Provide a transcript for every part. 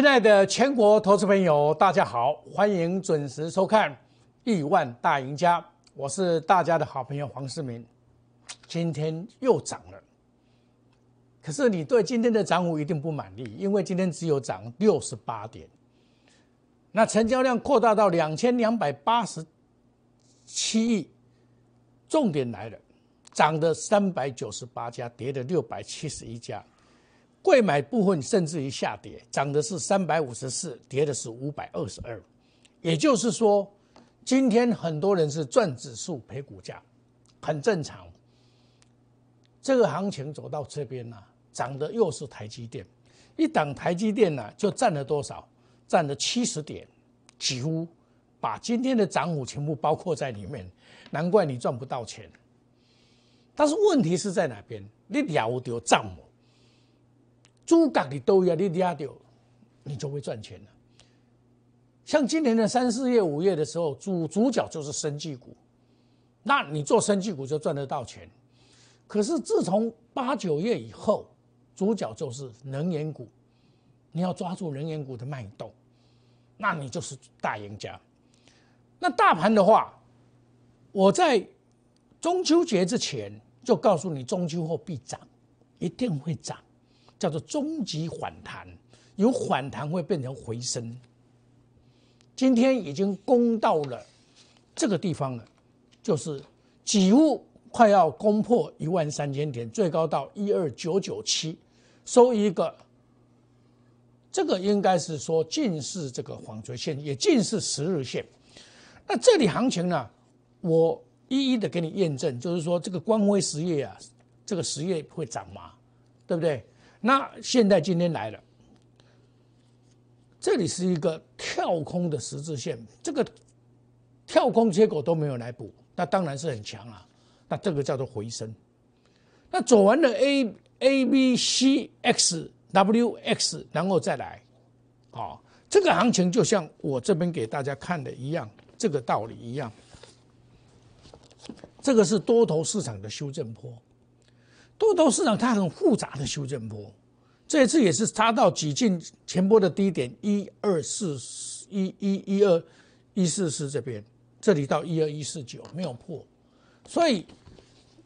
亲爱的全国投资朋友，大家好，欢迎准时收看《亿万大赢家》，我是大家的好朋友黄世明。今天又涨了，可是你对今天的涨幅一定不满意，因为今天只有涨六十八点，那成交量扩大到两千两百八十七亿。重点来了，涨的三百九十八家，跌的六百七十一家。贵买部分甚至于下跌，涨的是三百五十四，跌的是五百二十二。也就是说，今天很多人是赚指数赔股价，很正常。这个行情走到这边呢，涨的又是台积电，一档台积电呢就占了多少？占了七十点，几乎把今天的涨幅全部包括在里面。难怪你赚不到钱。但是问题是在哪边？你了掉账目。诸葛你都要你压掉，你就会赚钱了。像今年的三四月、五月的时候，主主角就是生技股，那你做生技股就赚得到钱。可是自从八九月以后，主角就是能源股，你要抓住能源股的脉动，那你就是大赢家。那大盘的话，我在中秋节之前就告诉你，中秋后必涨，一定会涨。叫做终极反弹，由反弹会变成回升。今天已经攻到了这个地方了，就是几乎快要攻破一万三千点，最高到一二九九七，收一个。这个应该是说近似这个黄垂线，也近似十日线。那这里行情呢，我一一的给你验证，就是说这个光辉实业啊，这个实业会涨吗？对不对？那现在今天来了，这里是一个跳空的十字线，这个跳空结果都没有来补，那当然是很强啊。那这个叫做回升。那走完了 A A B C X W X，然后再来，啊，这个行情就像我这边给大家看的一样，这个道理一样。这个是多头市场的修正坡。多头市场它很复杂的修正波，这一次也是插到几近前波的低点一二四一一一二一四四这边，这里到一二一四九没有破，所以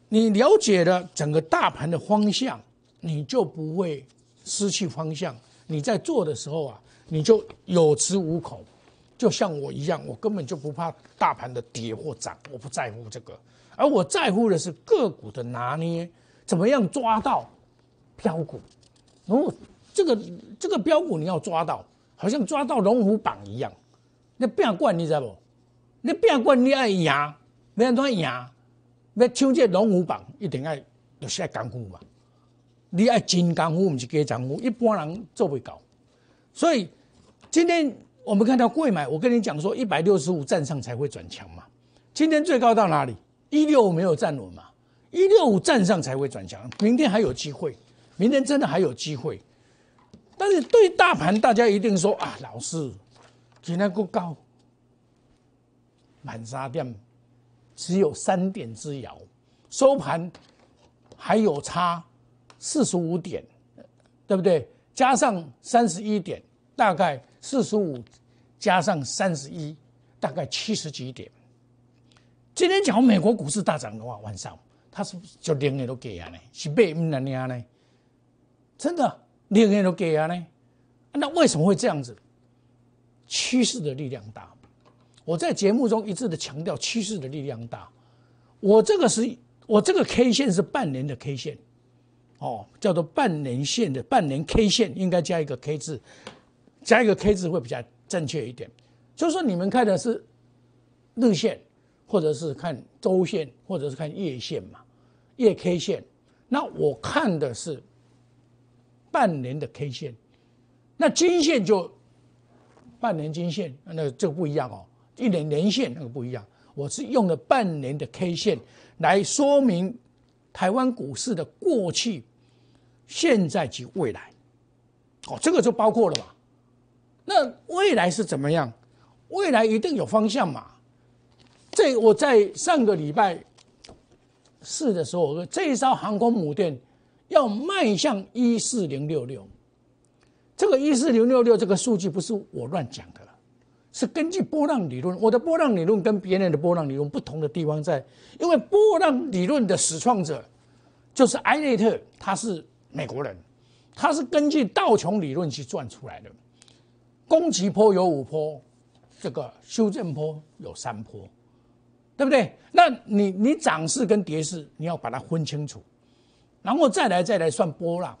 你了解了整个大盘的方向，你就不会失去方向。你在做的时候啊，你就有恃无恐，就像我一样，我根本就不怕大盘的跌或涨，我不在乎这个，而我在乎的是个股的拿捏。怎么样抓到标股？哦，这个这个标股你要抓到，好像抓到龙虎榜一样。那变冠你知道不？那变冠你爱赢，要安怎赢？要抢这龙虎榜，一定要要下功夫嘛。你爱真功夫，不是假功夫，一般人做不到。所以今天我们看到贵买，我跟你讲说，一百六十五站上才会转强嘛。今天最高到哪里？一六五没有站稳嘛。一六五站上才会转强，明天还有机会，明天真的还有机会。但是对大盘，大家一定说啊，老师，今天够高，满沙店只有三点之遥，收盘还有差四十五点，对不对？加上三十一点，大概四十五加上三十一，大概七十几点。今天讲美国股市大涨的话，晚上。他是就零个都给啊呢，是八唔能领呢？真的零个都给啊呢？那为什么会这样子？趋势的力量大。我在节目中一致的强调趋势的力量大。我这个是我这个 K 线是半年的 K 线，哦，叫做半年线的半年 K 线，应该加一个 K 字，加一个 K 字会比较正确一点。就是说你们看的是日线，或者是看周线，或者是看月线嘛。月 K 线，那我看的是半年的 K 线，那金线就半年金线，那这个不一样哦，一年年线那个不一样。我是用了半年的 K 线来说明台湾股市的过去、现在及未来。哦，这个就包括了嘛？那未来是怎么样？未来一定有方向嘛？这我在上个礼拜。四的时候，我说这一艘航空母舰要迈向一四零六六，这个一四零六六这个数据不是我乱讲的，是根据波浪理论。我的波浪理论跟别人的波浪理论不同的地方在，因为波浪理论的始创者就是艾略特，他是美国人，他是根据道琼理论去算出来的。攻击坡有五坡，这个修正坡有三坡，对不对？那你你涨势跟跌势你要把它分清楚，然后再来再来算波浪。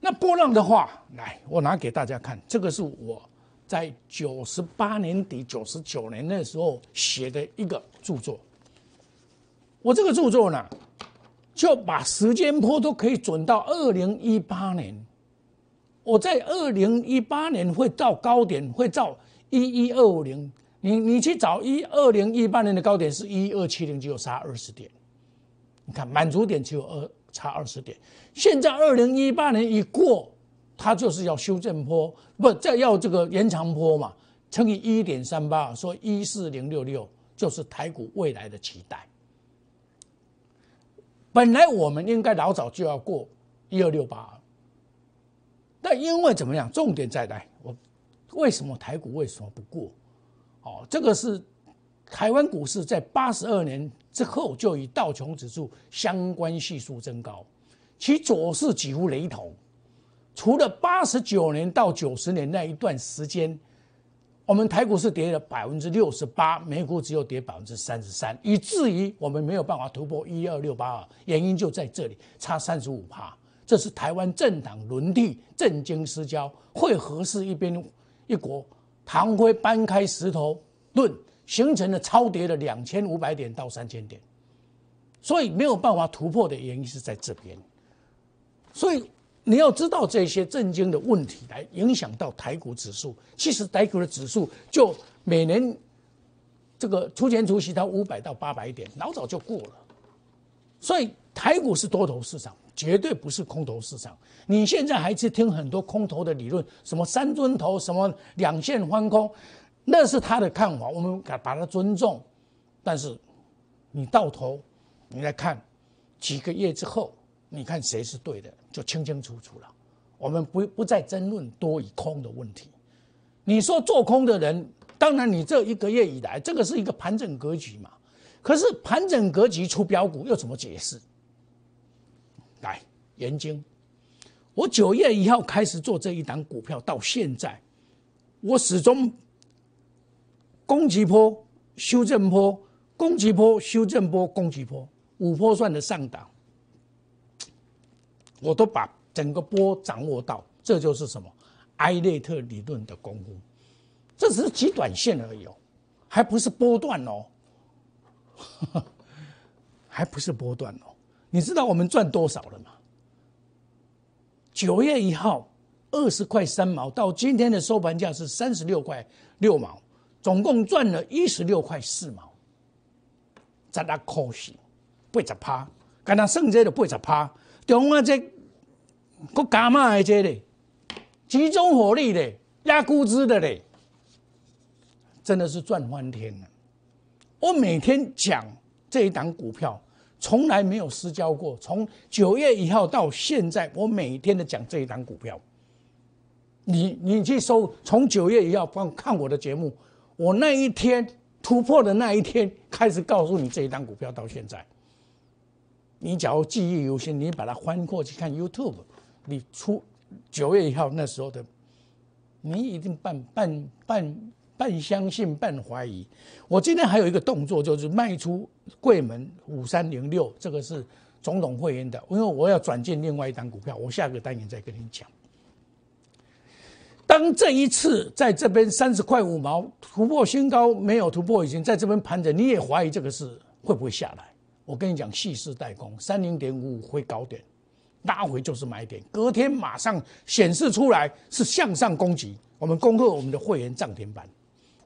那波浪的话，来我拿给大家看，这个是我在九十八年底、九十九年那时候写的一个著作。我这个著作呢，就把时间坡都可以准到二零一八年。我在二零一八年会到高点，会到一一二五零。你你去找一二零一八年的高点是一二七零，就有差二十点。你看满足点只有二差二十点。现在二零一八年一过，它就是要修正坡，不再要这个延长坡嘛？乘以一点三八，说一四零六六就是台股未来的期待。本来我们应该老早就要过一二六八。但因为怎么样？重点再来，我为什么台股为什么不过？哦，这个是台湾股市在八十二年之后就与道琼指数相关系数增高，其走势几乎雷同。除了八十九年到九十年那一段时间，我们台股是跌了百分之六十八，美股只有跌百分之三十三，以至于我们没有办法突破一二六八二，原因就在这里，差三十五帕。这是台湾政党轮替、政经失交、会合适一边一国，行规搬开石头论，形成了超跌的两千五百点到三千点，所以没有办法突破的原因是在这边。所以你要知道这些震惊的问题来影响到台股指数，其实台股的指数就每年这个出前除息到五百到八百点，老早就过了。所以台股是多头市场。绝对不是空头市场。你现在还是听很多空头的理论，什么三尊头，什么两线翻空，那是他的看法，我们把把它尊重。但是你到头，你来看几个月之后，你看谁是对的，就清清楚楚了。我们不不再争论多与空的问题。你说做空的人，当然你这一个月以来，这个是一个盘整格局嘛。可是盘整格局出标股又怎么解释？来，研究，我九月一号开始做这一档股票，到现在，我始终攻击波、修正波、攻击波、修正波、攻击波，五波算的上档，我都把整个波掌握到，这就是什么埃内特理论的功夫，这只是极短线而已哦，还不是波段哦，还不是波段哦。你知道我们赚多少了吗？九月一号二十块三毛，到今天的收盘价是三十六块六毛，总共赚了一十六块四毛。十六可惜，八十趴，刚刚剩这的八十趴，中啊这个加码的这嘞，集中火力的压估值的嘞，真的是赚翻天了。我每天讲这一档股票。从来没有失交过。从九月一号到现在，我每天的讲这一档股票。你你去搜，从九月一号看看我的节目，我那一天突破的那一天开始告诉你这一档股票到现在。你假如记忆犹新，你把它翻过去看 YouTube，你出九月一号那时候的，你一定半半半。半相信半怀疑，我今天还有一个动作，就是卖出贵门五三零六，这个是总统会员的，因为我要转进另外一单股票，我下个单元再跟你讲。当这一次在这边三十块五毛突破新高，没有突破，已经在这边盘着，你也怀疑这个是会不会下来？我跟你讲，细势代工，三零点五五会高点，拉回就是买点，隔天马上显示出来是向上攻击，我们恭贺我们的会员涨停板。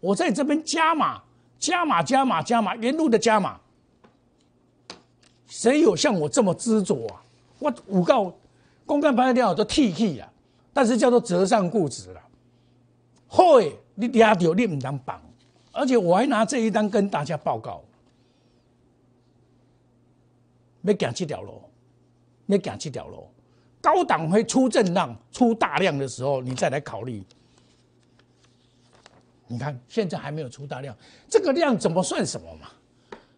我在这边加码，加码，加码，加码，沿路的加码。谁有像我这么执着啊？我五告公开盘的电脑都 T T 啊，但是叫做折上固执了。会你压掉你唔当绑，而且我还拿这一单跟大家报告，要行这条路，要行这条路，高档会出震荡、出大量的时候，你再来考虑。你看现在还没有出大量，这个量怎么算什么嘛？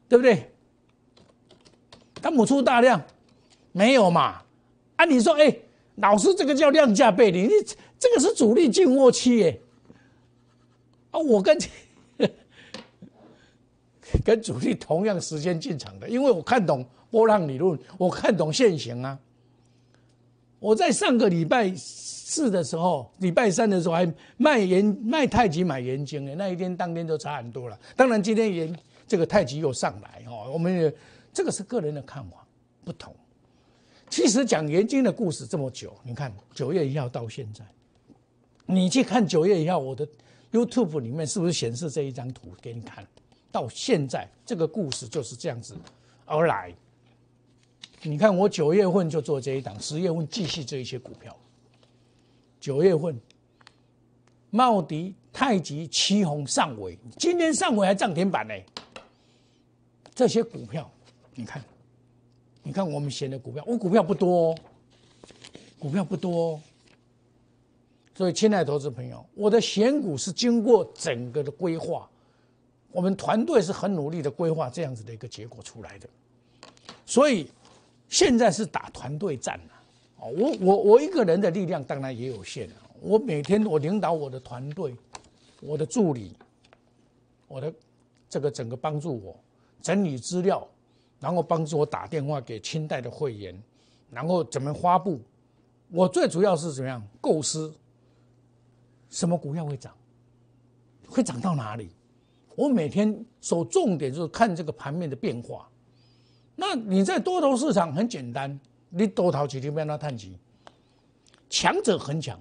对不对？它没出大量，没有嘛？啊，你说，哎，老师，这个叫量价背离，你这个是主力进货期耶。啊，我跟 跟主力同样时间进场的，因为我看懂波浪理论，我看懂现行啊。我在上个礼拜四的时候，礼拜三的时候还卖盐卖太极买盐金的，那一天当天就差很多了。当然今天盐这个太极又上来哦，我们也这个是个人的看法不同。其实讲元金的故事这么久，你看九月一号到现在，你去看九月一号我的 YouTube 里面是不是显示这一张图给你看？到现在这个故事就是这样子而来。你看我九月份就做这一档，十月份继续这一些股票。九月份，茂迪、太极、旗宏、上尾，今天上尾还涨停板呢。这些股票，你看。你看我们选的股票，我股票不多，股票不多，所以亲爱的投资朋友，我的选股是经过整个的规划，我们团队是很努力的规划这样子的一个结果出来的，所以现在是打团队战了。我我我一个人的力量当然也有限啊，我每天我领导我的团队，我的助理，我的这个整个帮助我整理资料。然后帮助我打电话给清代的会员，然后怎么发布？我最主要是怎么样构思？什么股票会涨？会涨到哪里？我每天守重点就是看这个盘面的变化。那你在多头市场很简单，你多头几天变到探底，强者恒强，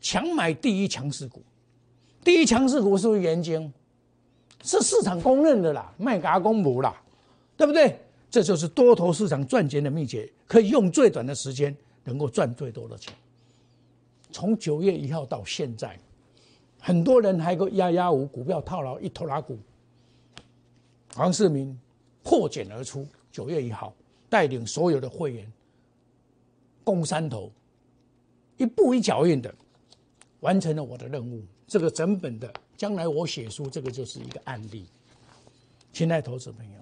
强买第一强势股，第一强势股是不是元晶？是市场公认的啦，卖给阿公母啦。对不对？这就是多头市场赚钱的秘诀，可以用最短的时间能够赚最多的钱。从九月一号到现在，很多人还个压压五股票套牢一头拉股。黄世明破茧而出，九月一号带领所有的会员共山头，一步一脚印的完成了我的任务。这个整本的将来我写书，这个就是一个案例。亲爱投资朋友。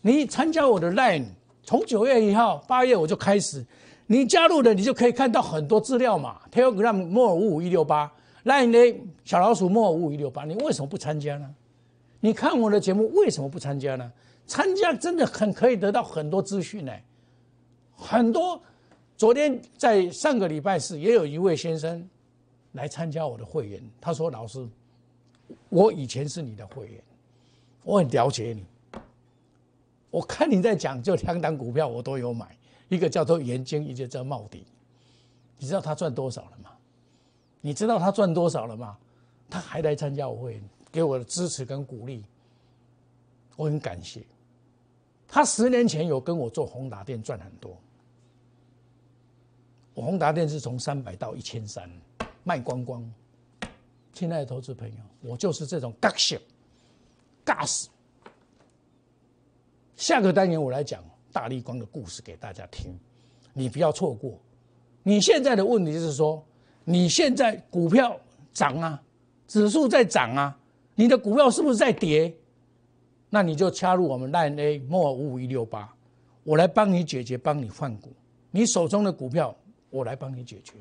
你参加我的 Line，从九月一号、八月我就开始，你加入了，你就可以看到很多资料嘛。Telegram 莫尔五五一六八，Line 呢小老鼠莫尔五五一六八，你为什么不参加呢？你看我的节目为什么不参加呢？参加真的很可以得到很多资讯呢，很多。昨天在上个礼拜四，也有一位先生来参加我的会员，他说：“老师，我以前是你的会员，我很了解你。”我看你在讲，就两档股票我都有买，一个叫做元晶，一个叫茂迪。你知道他赚多少了吗？你知道他赚多少了吗？他还来参加我会员，给我的支持跟鼓励，我很感谢。他十年前有跟我做宏达电赚很多，我宏达电是从三百到一千三卖光光。亲爱的投资朋友，我就是这种尬死，尬死。下个单元我来讲大立光的故事给大家听，你不要错过。你现在的问题是说，你现在股票涨啊，指数在涨啊，你的股票是不是在跌？那你就加入我们 Line A 莫五五一六八，我来帮你解决，帮你换股。你手中的股票，我来帮你解决。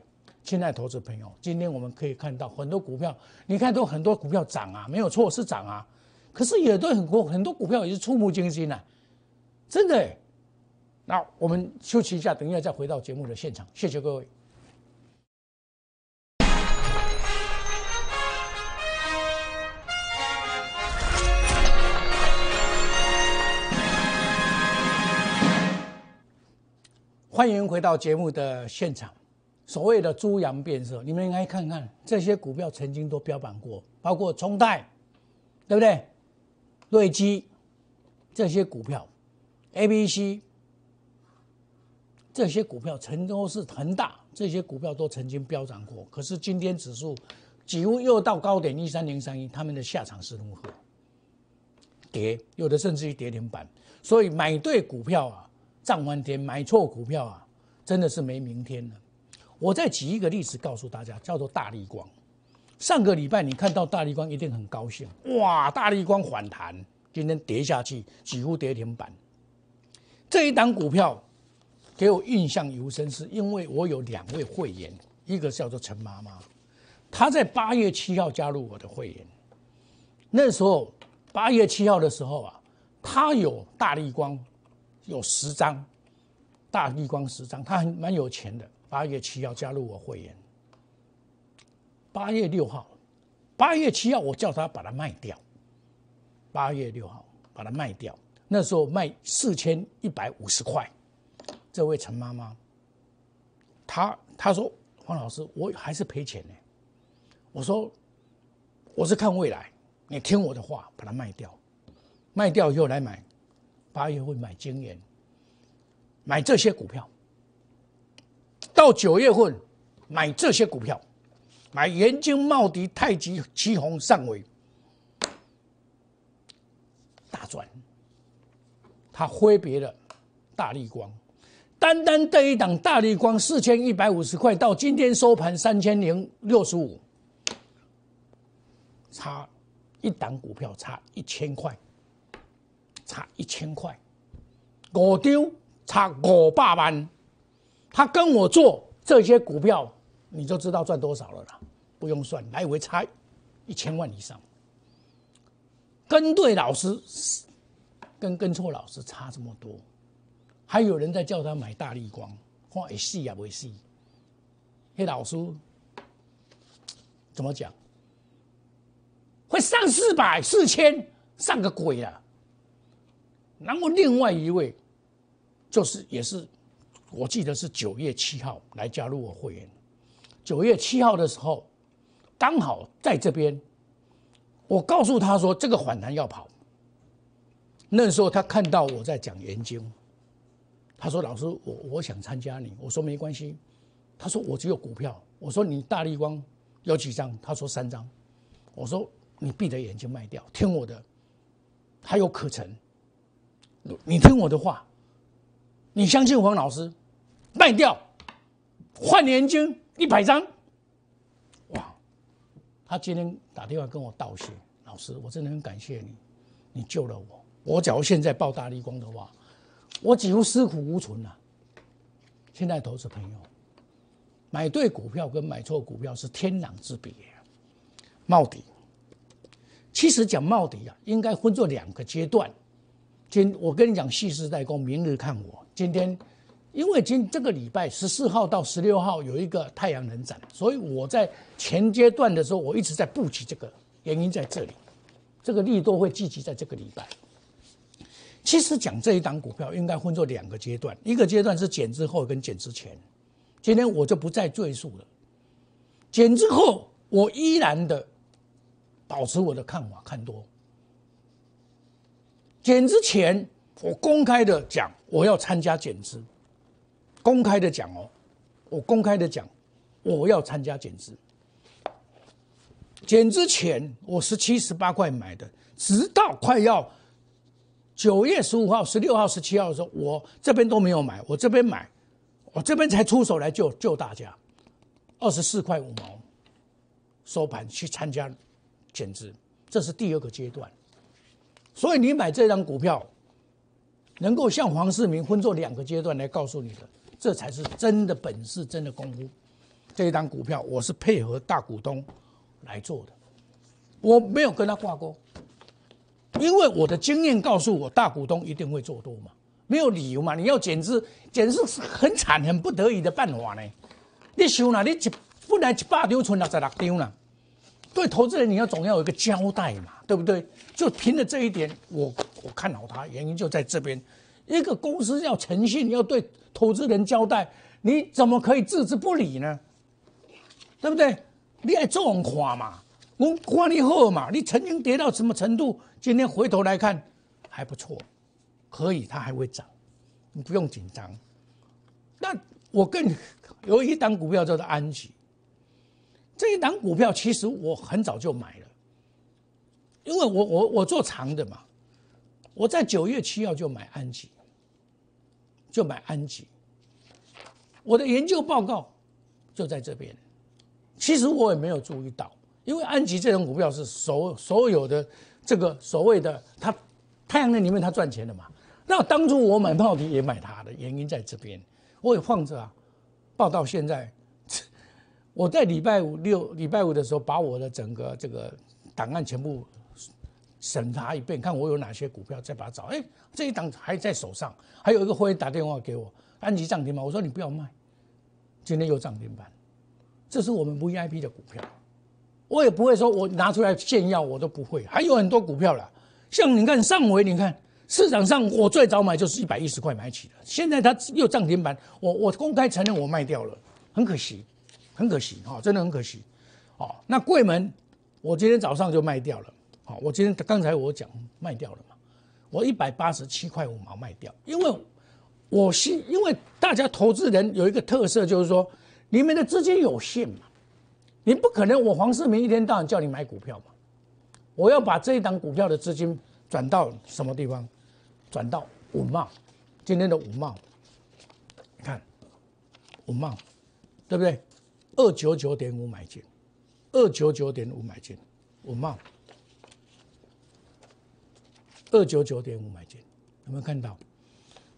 亲爱投资朋友，今天我们可以看到很多股票，你看都很多股票涨啊，没有错是涨啊，可是也都很多很多股票也是触目惊心啊。真的，那我们休息一下，等一下再回到节目的现场。谢谢各位。欢迎回到节目的现场。所谓的猪羊变色，你们应该看看这些股票曾经都标榜过，包括冲泰，对不对？瑞基这些股票。A、B、C 这些股票曾都是恒大，这些股票都曾经飙涨过。可是今天指数几乎又到高点一三零三一，他们的下场是如何？跌，有的甚至于跌停板。所以买对股票啊，涨完跌；买错股票啊，真的是没明天了。我再举一个例子告诉大家，叫做大力光。上个礼拜你看到大力光一定很高兴，哇！大力光反弹，今天跌下去，几乎跌停板。这一档股票给我印象尤深，是因为我有两位会员，一个叫做陈妈妈，她在八月七号加入我的会员。那时候八月七号的时候啊，她有大力光有十张，大力光十张，他很蛮有钱的。八月七号加入我会员。八月六号，八月七号，我叫他把它卖掉。八月六号把它卖掉，那时候卖四千一百五十块。这位陈妈妈，她她说：“黄老师，我还是赔钱呢。”我说：“我是看未来，你听我的话，把它卖掉。卖掉以后来买，八月份买金元，买这些股票。到九月份买这些股票。”买元金、茂迪、太极、旗宏、上尾，大赚。他挥别了大力光，单单这一档大力光四千一百五十块，到今天收盘三千零六十五，差一档股票差一千块，差一千块，我丢差五百万。他跟我做这些股票。你就知道赚多少了啦，不用算，来回差一千万以上。跟对老师跟跟错老师差这么多，还有人在叫他买大力光，看会死也不会死。那老师怎么讲？会上四百、四千，上个鬼啊！然后另外一位就是也是，我记得是九月七号来加入我会员。九月七号的时候，刚好在这边，我告诉他说这个反弹要跑。那时候他看到我在讲研究，他说：“老师，我我想参加你。”我说：“没关系。”他说：“我只有股票。”我说：“你大力光有几张？”他说：“三张。”我说：“你闭着眼睛卖掉，听我的，还有可成。你听我的话，你相信黄老师，卖掉，换年金。”一百张，哇！他今天打电话跟我道谢，老师，我真的很感谢你，你救了我。我假如现在报大立光的话，我几乎尸骨无存了。现在投资朋友，买对股票跟买错股票是天壤之别。茂底，其实讲茂底啊，应该分作两个阶段。今我跟你讲，蓄势待攻，明日看我。今天。因为今这个礼拜十四号到十六号有一个太阳能展，所以我在前阶段的时候，我一直在布局这个，原因在这里，这个利多会聚集在这个礼拜。其实讲这一档股票应该分作两个阶段，一个阶段是减之后跟减之前，今天我就不再赘述了。减之后，我依然的保持我的看法，看多。减之前，我公开的讲我要参加减资。公开的讲哦，我公开的讲，我要参加减资。减之前我十七十八块买的，直到快要九月十五号、十六号、十七号的时候，我这边都没有买，我这边买，我这边才出手来救救大家，二十四块五毛收盘去参加减资，这是第二个阶段。所以你买这张股票，能够像黄世明分作两个阶段来告诉你的。这才是真的本事，真的功夫。这一张股票，我是配合大股东来做的，我没有跟他挂钩，因为我的经验告诉我，大股东一定会做多嘛，没有理由嘛。你要减资，减资是很惨、很不得已的办法呢。你想啦，你一本来一百丢存六十六丢呢，对投资人你要总要有一个交代嘛，对不对？就凭着这一点，我我看好他，原因就在这边。一个公司要诚信，要对投资人交代，你怎么可以置之不理呢？对不对？你爱这种看嘛？我看你好嘛？你曾经跌到什么程度？今天回头来看还不错，可以，它还会涨，你不用紧张。那我更 有一档股票叫做安吉，这一档股票其实我很早就买了，因为我我我做长的嘛，我在九月七号就买安吉。就买安吉，我的研究报告就在这边。其实我也没有注意到，因为安吉这种股票是所所有的这个所谓的它太阳能里面它赚钱的嘛。那当初我买泡迪也买它的原因在这边，我也放着啊，报到现在。我在礼拜五六礼拜五的时候，把我的整个这个档案全部审查一遍，看我有哪些股票，再把它找。哎，这一档还在手上，还有一个会员打电话给我，安吉涨停板，我说你不要卖，今天又涨停板，这是我们 VIP 的股票，我也不会说我拿出来炫耀，我都不会。还有很多股票了，像你看上回，你看市场上我最早买就是一百一十块买起的，现在它又涨停板，我我公开承认我卖掉了，很可惜。很可惜哈，真的很可惜，哦，那贵门我今天早上就卖掉了，好，我今天刚才我讲卖掉了嘛，我一百八十七块五毛卖掉，因为我是因为大家投资人有一个特色就是说，你们的资金有限嘛，你不可能我黄世明一天到晚叫你买股票嘛，我要把这一档股票的资金转到什么地方？转到五茂，今天的五茂，你看五茂，对不对？二九九点五买进，二九九点五买进，五茂，二九九点五买进，有没有看到？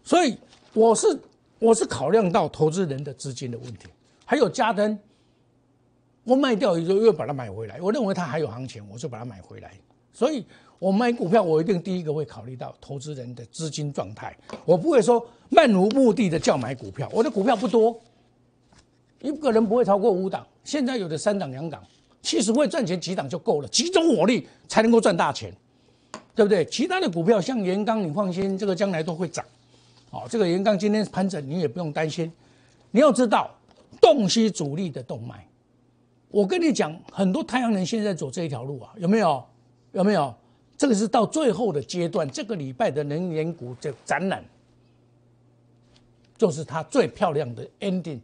所以我是我是考量到投资人的资金的问题，还有加登，我卖掉以后又把它买回来，我认为它还有行情，我就把它买回来。所以我买股票，我一定第一个会考虑到投资人的资金状态，我不会说漫无目的的叫买股票，我的股票不多。一个人不会超过五档，现在有的三档两档，其实会赚钱几档就够了，集中火力才能够赚大钱，对不对？其他的股票像元刚，你放心，这个将来都会涨。哦，这个元刚今天盘整，你也不用担心。你要知道，洞悉主力的动脉。我跟你讲，很多太阳能现在走这一条路啊，有没有？有没有？这个是到最后的阶段，这个礼拜的能源股这展览，就是它最漂亮的 ending。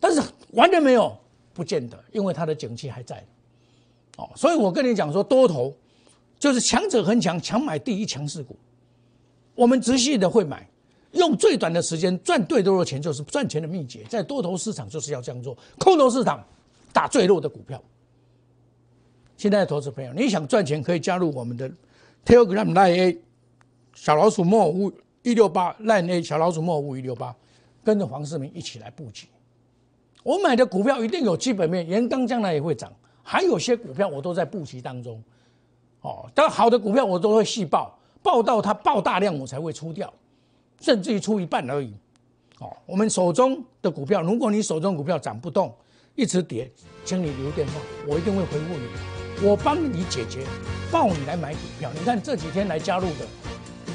但是完全没有，不见得，因为它的景气还在，哦，所以我跟你讲说，多头就是强者恒强，强买第一强势股，我们直系的会买，用最短的时间赚最多的钱，就是赚钱的秘诀，在多头市场就是要这样做，空头市场打最弱的股票。现在的投资朋友，你想赚钱可以加入我们的 Telegram Line A 小老鼠莫五一六八 Line A 小老鼠莫五一六八，跟着黄世明一起来布局。我买的股票一定有基本面，元刚将来也会涨，还有些股票我都在布局当中，哦，但好的股票我都会细报，报到它爆大量我才会出掉，甚至于出一半而已，哦，我们手中的股票，如果你手中股票涨不动，一直跌，请你留电话，我一定会回复你，我帮你解决，抱你来买股票。你看这几天来加入的，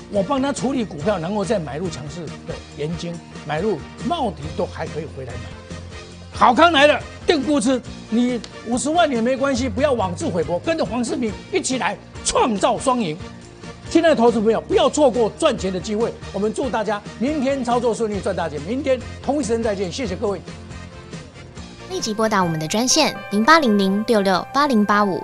我帮他处理股票，然后再买入强势的盐金，买入茂迪都还可以回来买。好康来了，定估值，你五十万也没关系，不要妄自菲薄，跟着黄世明一起来创造双赢。亲爱的投资朋友，不要错过赚钱的机会。我们祝大家明天操作顺利，赚大钱。明天同一时间再见，谢谢各位。立即拨打我们的专线零八零零六六八零八五。